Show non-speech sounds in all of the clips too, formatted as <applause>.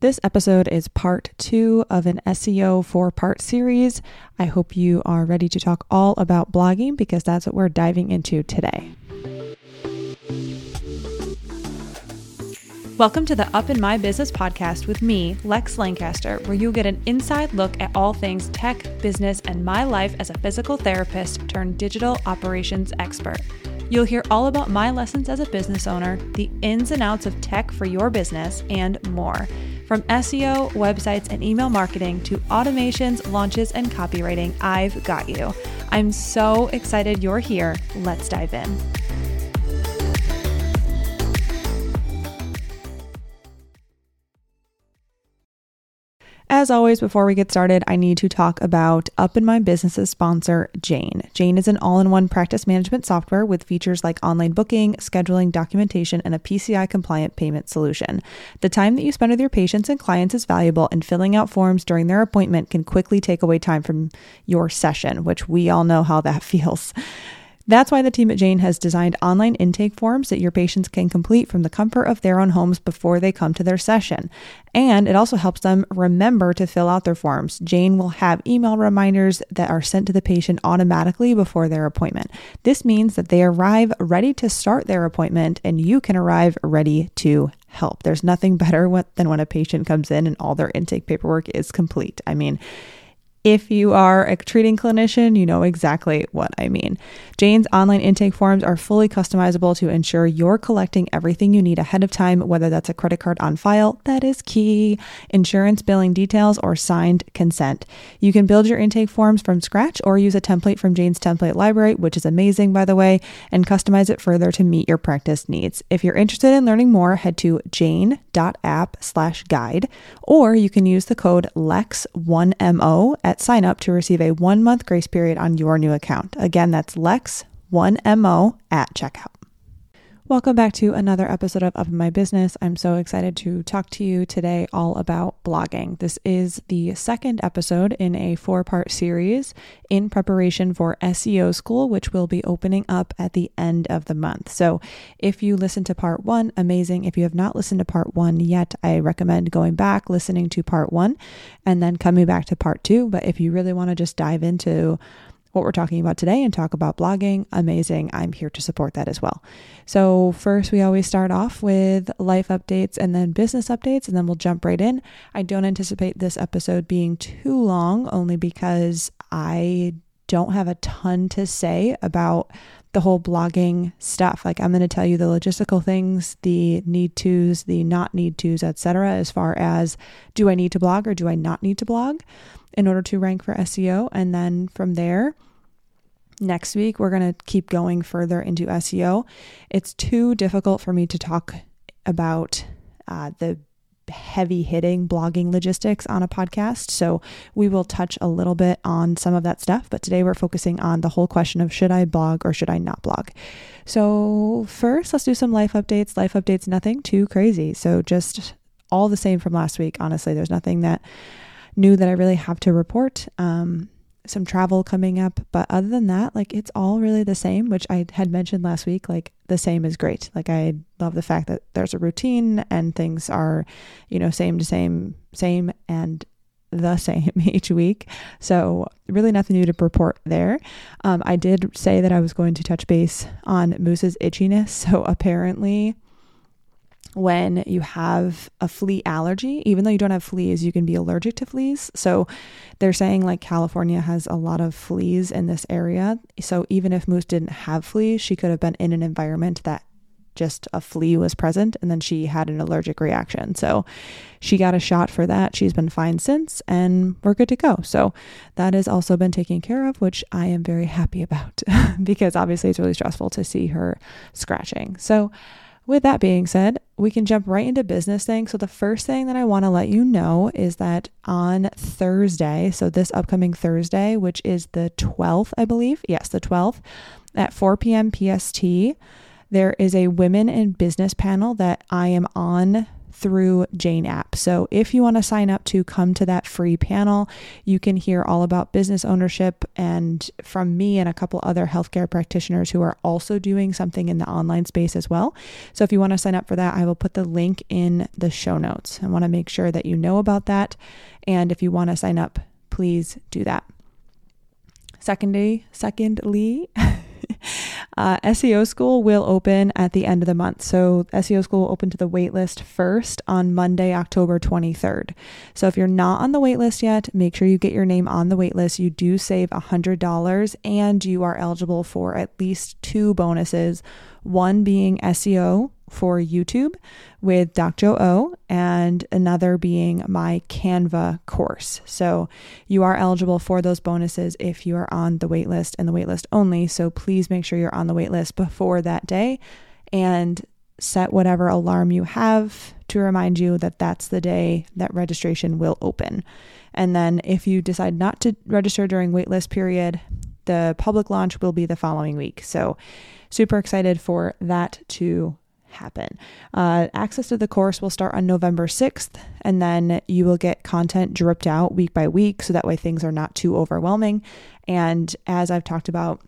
This episode is part two of an SEO four part series. I hope you are ready to talk all about blogging because that's what we're diving into today. Welcome to the Up in My Business podcast with me, Lex Lancaster, where you'll get an inside look at all things tech, business, and my life as a physical therapist turned digital operations expert. You'll hear all about my lessons as a business owner, the ins and outs of tech for your business, and more. From SEO, websites, and email marketing to automations, launches, and copywriting, I've got you. I'm so excited you're here. Let's dive in. As always, before we get started, I need to talk about Up in My Business's sponsor, Jane. Jane is an all in one practice management software with features like online booking, scheduling, documentation, and a PCI compliant payment solution. The time that you spend with your patients and clients is valuable, and filling out forms during their appointment can quickly take away time from your session, which we all know how that <laughs> feels. That's why the team at Jane has designed online intake forms that your patients can complete from the comfort of their own homes before they come to their session. And it also helps them remember to fill out their forms. Jane will have email reminders that are sent to the patient automatically before their appointment. This means that they arrive ready to start their appointment and you can arrive ready to help. There's nothing <laughs> better than when a patient comes in and all their intake paperwork is complete. I mean, if you are a treating clinician, you know exactly what I mean. Jane's online intake forms are fully customizable to ensure you're collecting everything you need ahead of time, whether that's a credit card on file, that is key, insurance billing details, or signed consent. You can build your intake forms from scratch or use a template from Jane's template library, which is amazing, by the way, and customize it further to meet your practice needs. If you're interested in learning more, head to jane.app slash guide, or you can use the code LEX1MO at sign up to receive a one month grace period on your new account. Again, that's Lex1MO at checkout. Welcome back to another episode of Up in My Business. I'm so excited to talk to you today all about blogging. This is the second episode in a four part series in preparation for SEO school, which will be opening up at the end of the month. So if you listen to part one, amazing. If you have not listened to part one yet, I recommend going back, listening to part one, and then coming back to part two. But if you really want to just dive into what we're talking about today and talk about blogging, amazing. I'm here to support that as well. So, first, we always start off with life updates and then business updates, and then we'll jump right in. I don't anticipate this episode being too long, only because I don't have a ton to say about the whole blogging stuff. Like I'm going to tell you the logistical things, the need tos, the not need tos, etc. as far as do I need to blog or do I not need to blog? in order to rank for SEO. And then from there, next week, we're going to keep going further into SEO. It's too difficult for me to talk about uh, the heavy hitting blogging logistics on a podcast. So we will touch a little bit on some of that stuff. But today we're focusing on the whole question of should I blog or should I not blog? So, first, let's do some life updates. Life updates, nothing too crazy. So, just all the same from last week. Honestly, there's nothing that new that I really have to report. Um, some travel coming up, but other than that, like it's all really the same, which I had mentioned last week. Like the same is great. Like I love the fact that there's a routine and things are, you know, same to same, same and the <laughs> same each week. So, really nothing new to report there. Um, I did say that I was going to touch base on Moose's itchiness. <laughs> So, apparently, when you have a flea allergy, even though you don't have fleas, you can be allergic to fleas. So they're saying like California has a lot of fleas in this area. So even if Moose didn't have fleas, she could have been in an environment that just a flea was present and then she had an allergic reaction. So she got a shot for that. She's been fine since and we're good to go. So that has also been taken care of, which I am very happy about <laughs> because obviously it's really stressful to see her scratching. So with that being said, we can jump right into business things. So, the first thing that I want to let you know is that on Thursday, so this upcoming Thursday, which is the 12th, I believe, yes, the 12th, at 4 p.m. PST, there is a women in business panel that I am on through Jane app. So if you want to sign up to come to that free panel, you can hear all about business ownership and from me and a couple other healthcare practitioners who are also doing something in the online space as well. So if you want to sign up for that, I will put the link in the show notes. I want to make sure that you know about that. And if you want to sign up, please do that. Secondly, secondly, <laughs> <laughs> uh, SEO school will open at the end of the month. So SEO school will open to the waitlist first on Monday, October 23rd. So if you're not on the waitlist yet, make sure you get your name on the waitlist. You do save $100 and you are eligible for at least two bonuses, one being SEO for YouTube with Dr. O and another being my Canva course. So you are eligible for those bonuses if you are on the waitlist and the waitlist only. So please make sure you're on the waitlist before that day and set whatever alarm you have to remind you that that's the day that registration will open. And then if you decide not to register during waitlist period, the public launch will be the following week. So super excited for that to happen. Uh, access to the course will start on November 6th, and then you will get content dripped out week by week so that way things are not too overwhelming. And as I've talked about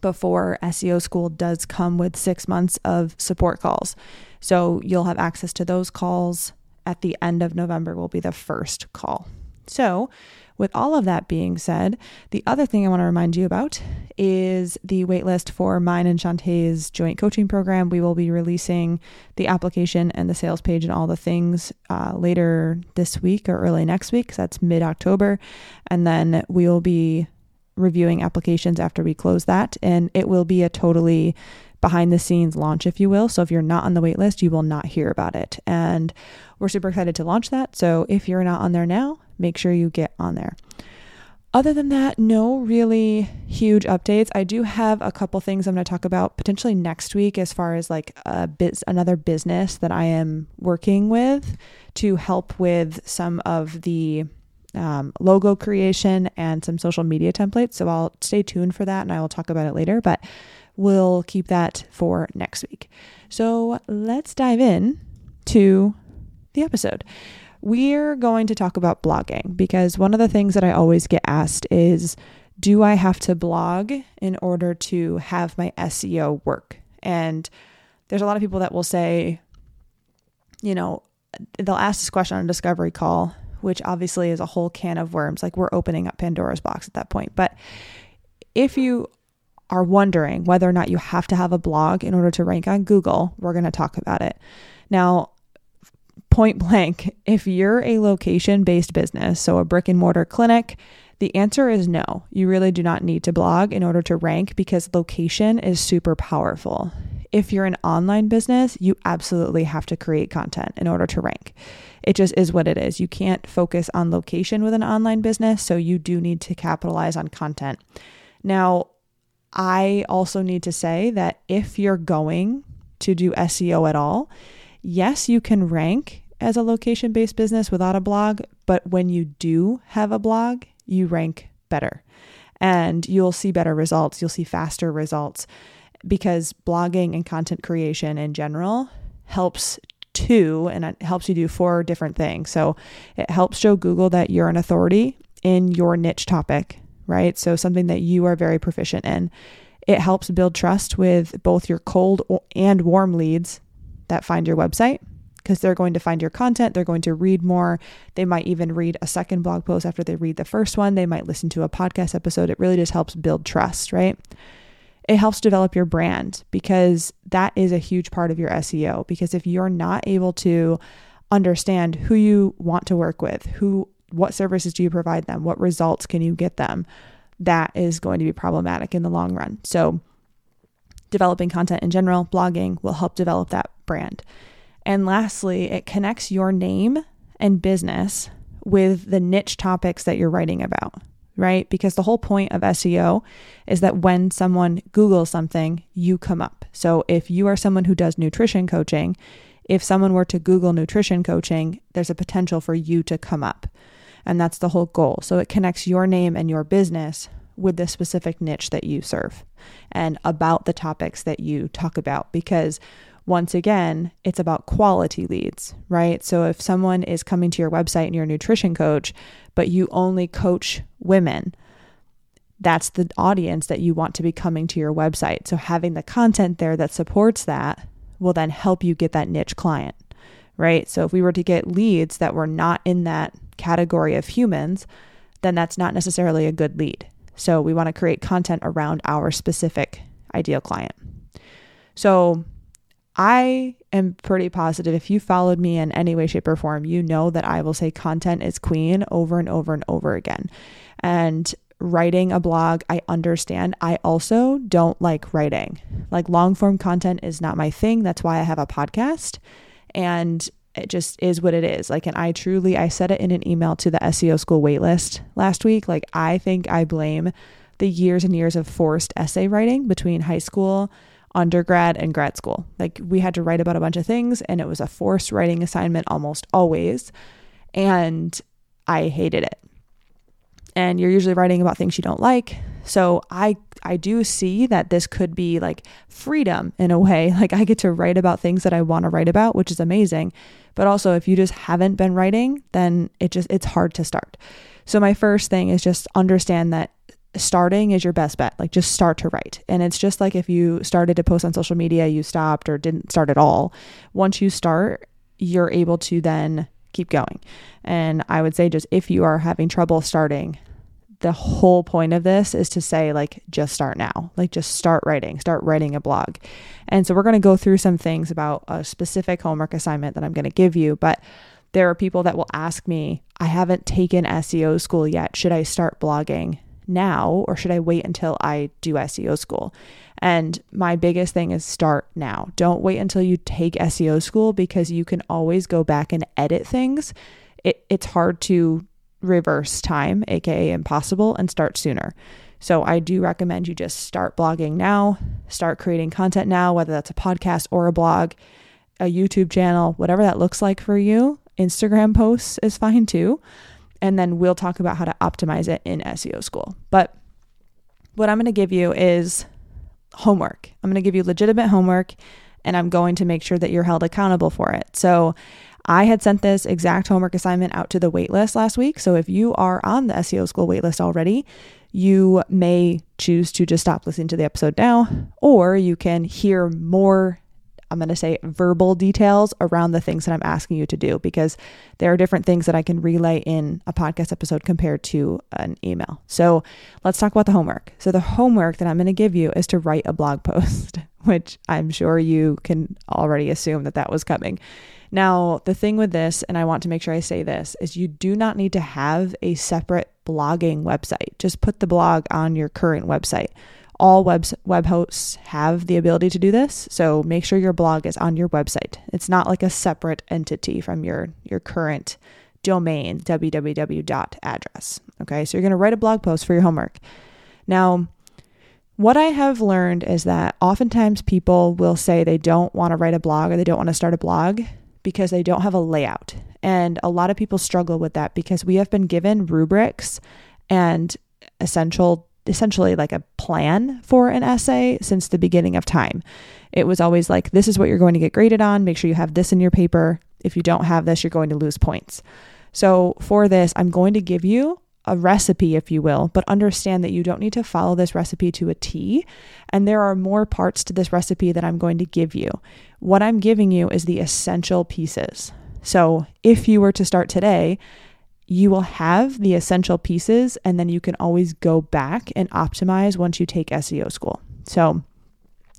before, SEO school does come with six months of support calls. So you'll have access to those calls at the end of November, will be the first call. So with all of that being said, the other thing I want to remind you about is the waitlist for mine and Shantae's joint coaching program. We will be releasing the application and the sales page and all the things uh, later this week or early next week. So that's mid October. And then we will be reviewing applications after we close that. And it will be a totally behind the scenes launch, if you will. So if you're not on the waitlist, you will not hear about it. And we're super excited to launch that. So if you're not on there now, make sure you get on there. Other than that, no really huge updates. I do have a couple things I'm going to talk about potentially next week as far as like a bit another business that I am working with to help with some of the um, logo creation and some social media templates. So I'll stay tuned for that and I will talk about it later, but we'll keep that for next week. So let's dive in to the episode we're going to talk about blogging because one of the things that I always get asked is do I have to blog in order to have my SEO work? And there's a lot of people that will say, you know, they'll ask this question on a discovery call, which obviously is a whole can of worms. Like we're opening up Pandora's box at that point. But if you are wondering whether or not you have to have a blog in order to rank on Google, we're going to talk about it. Now, point blank, if you're a location based business, so a brick and mortar clinic, the answer is no. You really do not need to blog in order to rank because location is super powerful. If you're an online business, you absolutely have to create content in order to rank. It just is what it is. You can't focus on location with an online business, so you do need to capitalize on content. Now, I also need to say that if you're going to do SEO at all, yes, you can rank as a location based business without a blog, but when you do have a blog, you rank better and you'll see better results. You'll see faster results because blogging and content creation in general helps two and it helps you do four different things. So it helps show Google that you're an authority in your niche topic, right? So something that you are very proficient in. It helps build trust with both your cold and warm leads that find your website because they're going to find your content, they're going to read more. They might even read a second blog post after they read the first one. They might listen to a podcast episode. It really just helps build trust, right? It helps develop your brand because that is a huge part of your SEO. Because if you're not able to understand who you want to work with, who what services do you provide them, what results can you get them, that is going to be problematic in the long run. So developing content in general, blogging will help develop that brand. And lastly, it connects your name and business with the niche topics that you're writing about, right? Because the whole point of SEO is that when someone Googles something, you come up. So if you are someone who does nutrition coaching, if someone were to Google nutrition coaching, there's a potential for you to come up. And that's the whole goal. So it connects your name and your business with the specific niche that you serve and about the topics that you talk about because once again, it's about quality leads, right? So if someone is coming to your website and you're a nutrition coach, but you only coach women, that's the audience that you want to be coming to your website. So having the content there that supports that will then help you get that niche client, right? So if we were to get leads that were not in that category of humans, then that's not necessarily a good lead. So we want to create content around our specific ideal client. So I am pretty positive if you followed me in any way, shape, or form, you know that I will say content is queen over and over and over again. And writing a blog, I understand. I also don't like writing. Like long form content is not my thing. That's why I have a podcast. And it just is what it is. Like, and I truly, I said it in an email to the SEO school waitlist last week. Like, I think I blame the years and years of forced essay writing between high school undergrad and grad school. Like we had to write about a bunch of things and it was a forced writing assignment almost always. And I hated it. And you're usually writing about things you don't like. So I I do see that this could be like freedom in a way. <laughs> Like I get to write about things that I want to write about, which is amazing. But also if you just haven't been writing, then it just it's hard to start. So my first thing is just understand that starting is your best bet. Like just start to write. And it's just like if you started to post on social media, you stopped or didn't start at all. Once you start, you're able to then keep going. And I would say just if you are having trouble starting, the whole point of this is to say like just start now. Like just start writing, start writing a blog. And so we're going to go through some things about a specific homework assignment that I'm going to give you, but there are people that will ask me, I haven't taken SEO school yet. Should I start blogging? Now or should I wait until I do SEO school? And my biggest thing is start now. Don't wait until you take SEO school because you can always go back and edit things. It, it's hard to reverse time, aka impossible, and start sooner. So I do recommend you just start blogging now, start creating content now, whether that's a podcast or a blog, a YouTube channel, whatever that looks like for you. Instagram posts is fine too and then we'll talk about how to optimize it in SEO school. But what I'm going to give you is homework. I'm going to give you legitimate homework and I'm going to make sure that you're held accountable for it. So I had sent this exact homework assignment out to the waitlist last week. So if you are on the SEO school waitlist already, you may choose to just stop listening to the episode now, or you can hear more I'm going to say verbal details around the things that I'm asking you to do because there are different things that I can relay in a podcast episode compared to an email. So let's talk about the homework. So, the homework that I'm going to give you is to write a blog <laughs> post, which I'm sure you can already assume that that was coming. Now, the thing with this, and I want to make sure I say this, is you do not need to have a separate blogging website. Just put the blog on your current website all web, web hosts have the ability to do this. So make sure your blog is on your website. It's not like a separate entity from your, your current domain, www address. Okay, so you're going to write a blog post for your homework. Now, what I have learned is that oftentimes people will say they don't want to write a blog or they don't want to start a blog because they don't have a layout. And a lot of people struggle with that because we have been given rubrics and essential essentially like a plan for an essay since the beginning of time. It was always like, this is what you're going to get graded on. Make sure you have this in your paper. If you don't have this, you're going to lose points. So, for this, I'm going to give you a recipe, if you will, but understand that you don't need to follow this recipe to a T. And there are more parts to this recipe that I'm going to give you. What I'm giving you is the essential pieces. So, if you were to start today, you will have the essential pieces and then you can always go back and optimize once you take SEO school. So,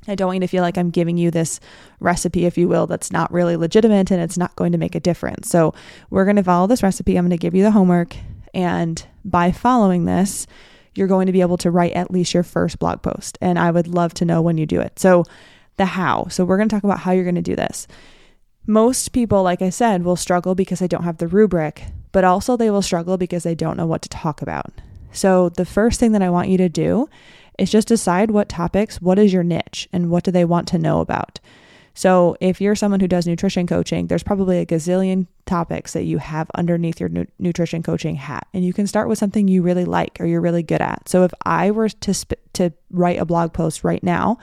I don't want you to feel like I'm giving you this recipe, if you will, that's not really legitimate and it's not going to make a difference. So, we're going to follow this recipe. I'm going to give you the homework. And by following this, you're going to be able to write at least your first blog post. And I would love to know when you do it. So, the how. So, we're going to talk about how you're going to do this. Most people, like I said, will struggle because they don't have the rubric, but also they will struggle because they don't know what to talk about. So, the first thing that I want you to do is just decide what topics, what is your niche, and what do they want to know about. So, if you're someone who does nutrition coaching, there's probably a gazillion topics that you have underneath your nu- nutrition coaching hat, and you can start with something you really like or you're really good at. So, if I were to sp- to write a blog post right now,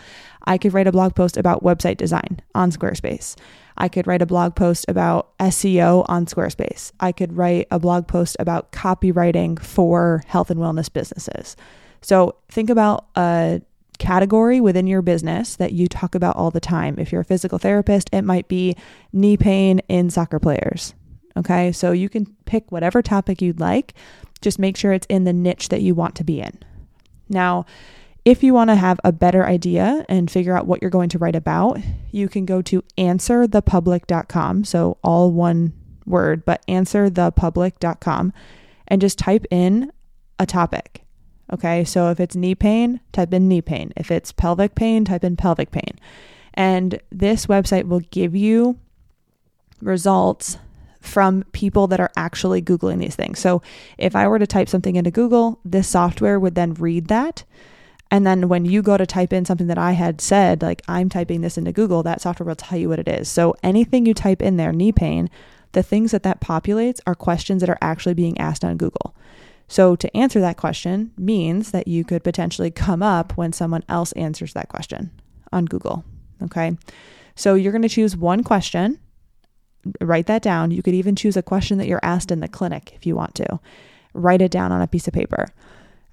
I could write a blog post about website design on Squarespace. I could write a blog post about SEO on Squarespace. I could write a blog post about copywriting for health and wellness businesses. So think about a category within your business that you talk about all the time. If you're a physical therapist, it might be knee pain in soccer players. Okay, so you can pick whatever topic you'd like, just make sure it's in the niche that you want to be in. Now, if you want to have a better idea and figure out what you're going to write about, you can go to answerthepublic.com. So, all one word, but answerthepublic.com and just type in a topic. Okay, so if it's knee pain, type in knee pain. If it's pelvic pain, type in pelvic pain. And this website will give you results from people that are actually Googling these things. So if I were to type something into Google, this software would then read that and then when you go to type in something that I had said, like I'm typing this into Google, that software will tell you what it is. So anything you type in there, knee pain, the things that that populates are questions that are actually being asked on Google. So to answer that question means that you could potentially come up when someone else answers that question on Google. Okay. So you're going to choose one question, write that down. You could even choose a question that you're asked in the clinic if you want to. Write it down on a piece of paper.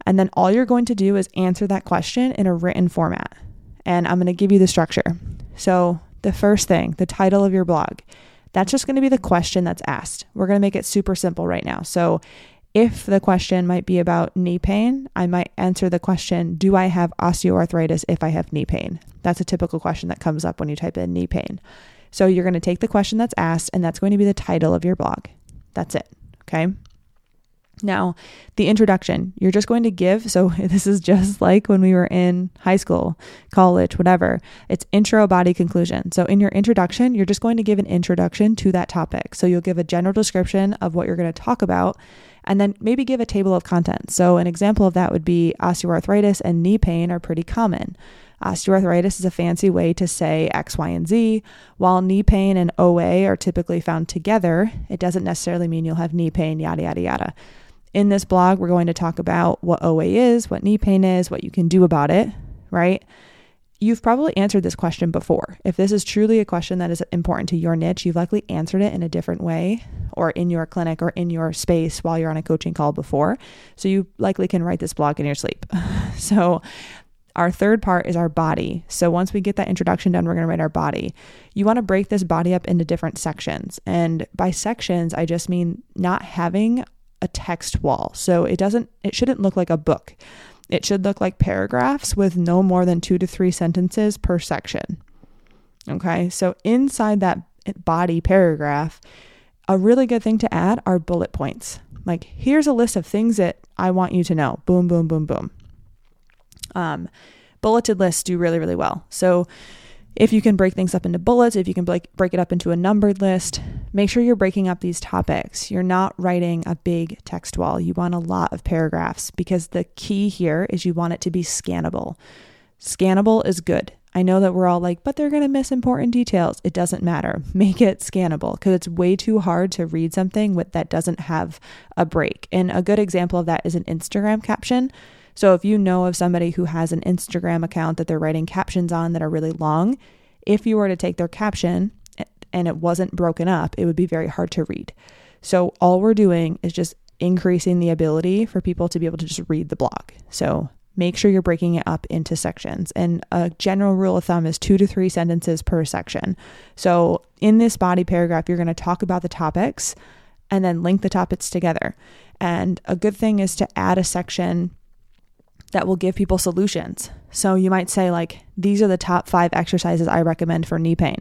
And then all you're going to do is answer that question in a written format. And I'm going to give you the structure. So, the first thing, the title of your blog, that's just going to be the question that's asked. We're going to make it super simple right now. So, if the question might be about knee pain, I might answer the question Do I have osteoarthritis if I have knee pain? That's a typical question that comes up when you type in knee pain. So, you're going to take the question that's asked, and that's going to be the title of your blog. That's it. Okay. Now, the introduction, you're just going to give. So, <laughs> this is just like when we were in high school, college, whatever. It's intro, body, conclusion. So, in your introduction, you're just going to give an introduction to that topic. So, you'll give a general description of what you're going to talk about and then maybe give a table of contents. So, an example of that would be osteoarthritis and knee pain are pretty common. Osteoarthritis is a fancy way to say X, Y, and Z. While knee pain and OA are typically found together, it doesn't necessarily mean you'll have knee pain, yada, yada, yada. In this blog, we're going to talk about what OA is, what knee pain is, what you can do about it, right? You've probably answered this question before. If this is truly a question that is important to your niche, you've likely answered it in a different way or in your clinic or in your space while you're on a coaching call before. So you likely can write this blog in your sleep. <laughs> so our third part is our body. So once we get that introduction done, we're going to write our body. You want to break this body up into different sections. And by sections, I just mean not having a text wall. So it doesn't it shouldn't look like a book. It should look like paragraphs with no more than 2 to 3 sentences per section. Okay? So inside that body paragraph, a really good thing to add are bullet points. Like here's a list of things that I want you to know. Boom boom boom boom. Um bulleted lists do really really well. So if you can break things up into bullets, if you can break, break it up into a numbered list, make sure you're breaking up these topics. You're not writing a big text wall. You want a lot of paragraphs because the key here is you want it to be scannable. Scannable is good. I know that we're all like, but they're going to miss important details. It doesn't matter. <laughs> Make it scannable because it's way too hard to read something with that doesn't have a break. And a good example of that is an Instagram caption. So if you know of somebody who has an Instagram account that they're writing captions on that are really long, if you were to take their caption and it wasn't broken up, it would be very hard to read. So all we're doing is just increasing the ability for people to be able to just read the blog. So make sure you're breaking it up into sections. And a general rule of thumb is two to three sentences per section. So in this body paragraph, you're going to talk about the topics and then link the topics together. And a good thing is to add a section that will give people solutions. So you might say, like, these are the top five exercises I recommend for knee pain,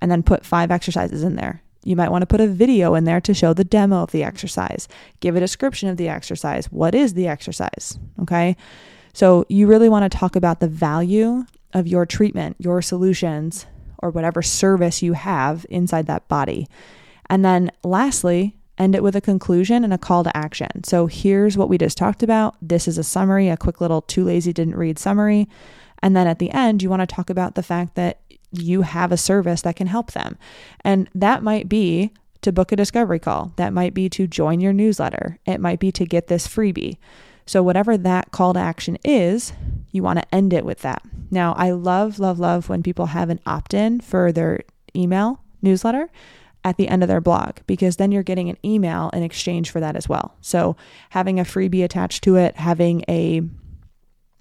and then put five exercises in there. You might want to put a video in there to show the demo of the exercise, give a description of the exercise. What is the exercise? Okay. So you really want to talk about the value of your treatment, your solutions, or whatever service you have inside that body. And then lastly, end it with a conclusion and a call to action. So here's what we just talked about. This is a summary, a quick little too lazy didn't read summary. And then at the end, you want to talk about the fact that you have a service that can help them. And that might be to book a discovery call, that might be to join your newsletter, it might be to get this freebie. So, whatever that call to action is, you want to end it with that. Now, I love, love, love when people have an opt in for their email newsletter at the end of their blog because then you're getting an email in exchange for that as well. So, having a freebie attached to it, having a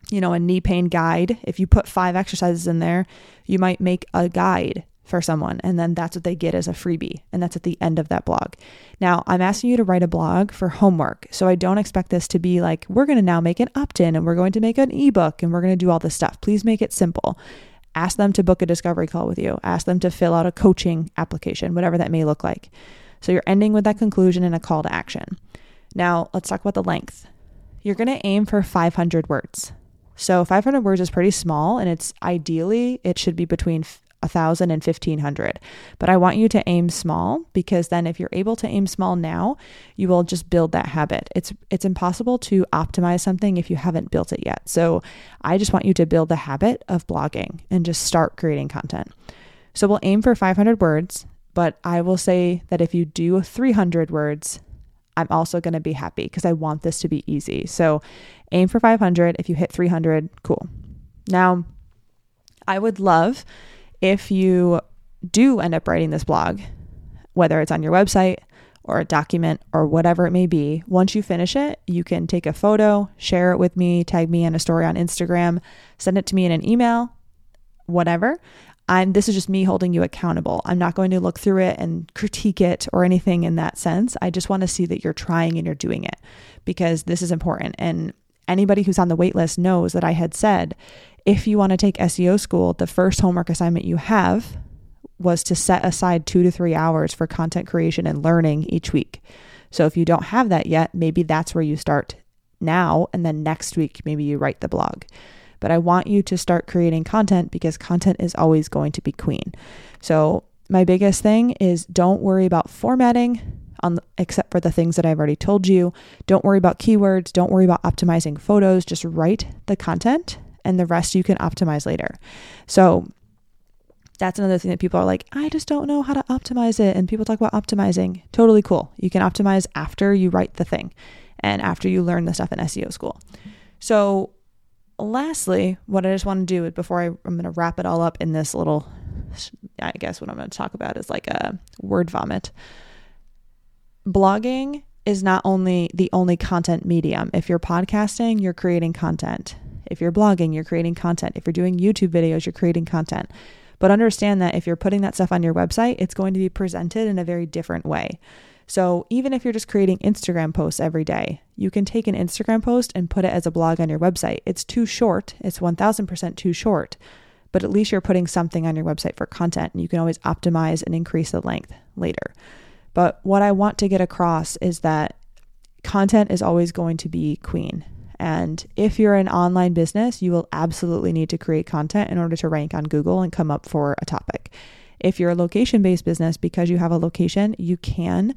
you know, a knee pain guide. If you put five exercises in there, you might make a guide for someone, and then that's what they get as a freebie, and that's at the end of that blog. Now, I'm asking you to write a blog for homework, so I don't expect this to be like, we're going to now make an opt in and we're going to make an ebook and we're going to do all this stuff. Please make it simple. Ask them to book a discovery call with you, ask them to fill out a coaching application, whatever that may look like. So you're ending with that conclusion and a call to action. Now, let's talk about the length. You're going to aim for 500 words. So 500 words is pretty small and it's ideally it should be between 1000 and 1500. But I want you to aim small because then if you're able to aim small now, you will just build that habit. It's it's impossible to optimize something if you haven't built it yet. So I just want you to build the habit of blogging and just start creating content. So we'll aim for 500 words, but I will say that if you do 300 words, I'm also going to be happy because I want this to be easy. So aim for 500. If you hit 300, cool. Now, I would love if you do end up writing this blog, whether it's on your website or a document or whatever it may be. Once you finish it, you can take a photo, share it with me, tag me in a story on Instagram, send it to me in an email, whatever. I'm this is just me holding you accountable. I'm not going to look through it and critique it or anything in that sense. I just want to see that you're trying and you're doing it because this is important. And anybody who's on the waitlist knows that I had said if you want to take SEO school, the first homework assignment you have was to set aside 2 to 3 hours for content creation and learning each week. So if you don't have that yet, maybe that's where you start now and then next week maybe you write the blog but I want you to start creating content because content is always going to be queen. So, my biggest thing is don't worry about formatting on except for the things that I've already told you. Don't worry about keywords, don't worry about optimizing photos, just write the content and the rest you can optimize later. So, that's another thing that people are like, I just don't know how to optimize it. And people talk about optimizing. Totally cool. You can optimize after you write the thing and after you learn the stuff in SEO school. So, lastly, what I just want to do before I, I'm going to wrap it all up in this little, I guess what I'm going to talk about is like a word vomit. Blogging is not only the only content medium. If you're podcasting, you're creating content. If you're blogging, you're creating content. If you're doing YouTube videos, you're creating content. But understand that if you're putting that stuff on your website, it's going to be presented in a very different way. So even if you're just creating Instagram posts every day, you can take an Instagram post and put it as a blog on your website. It's too short, it's 1000% too short, but at least you're putting something on your website for content and you can always optimize and increase the length later. But what I want to get across is that content is always going to be queen. And if you're an online business, you will absolutely need to create content in order to rank on Google and come up for a topic. If you're a location based business, because you have a location, you can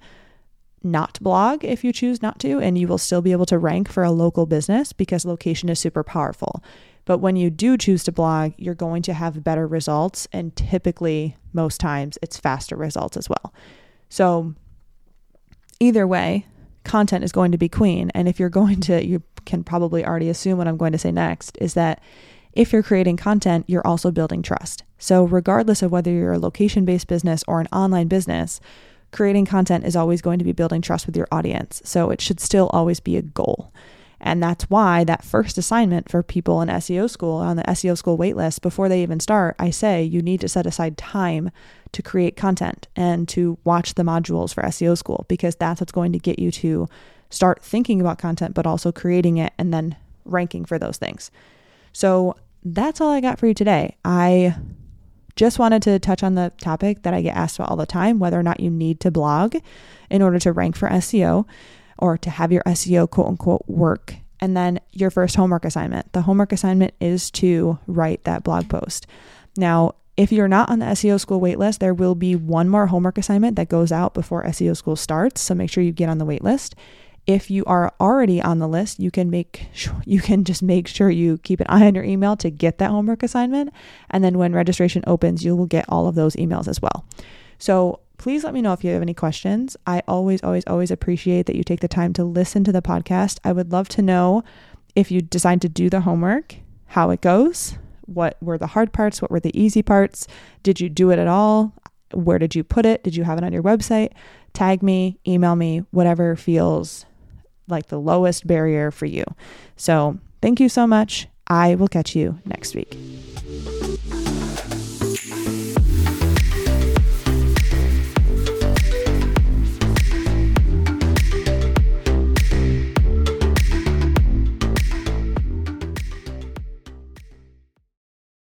not blog if you choose not to, and you will still be able to rank for a local business because location is super powerful. But when you do choose to blog, you're going to have better results, and typically, most times, it's faster results as well. So, either way, content is going to be queen. And if you're going to, you can probably already assume what I'm going to say next is that if you're creating content, you're also building trust. So, regardless of whether you're a location based business or an online business, creating content is always going to be building trust with your audience. So, it should still always be a goal. And that's why that first assignment for people in SEO school on the SEO school waitlist, before they even start, I say you need to set aside time to create content and to watch the modules for SEO school because that's what's going to get you to start thinking about content, but also creating it and then ranking for those things. So that's all I got for you today. I just wanted to touch on the topic that I get asked about all the time whether or not you need to blog in order to rank for SEO or to have your SEO quote unquote work. And then your first homework assignment. The homework assignment is to write that blog post. Now, if you're not on the SEO school waitlist, there will be one more homework assignment that goes out before SEO school starts. So make sure you get on the waitlist. If you are already on the list, you can make <laughs> sure, you can just make sure you keep an eye on your email to get that homework assignment and then when registration opens, you will get all of those emails as well. So, please let me know if you have any questions. I always always always appreciate that you take the time to listen to the podcast. I would love to know if you decide to do the homework, how it goes, what were the hard parts, what were the easy parts, did you do it at all? Where did you put it? Did you have it on your website? Tag me, email me, whatever feels like the lowest barrier for you. So, thank you so much. I will catch you next week.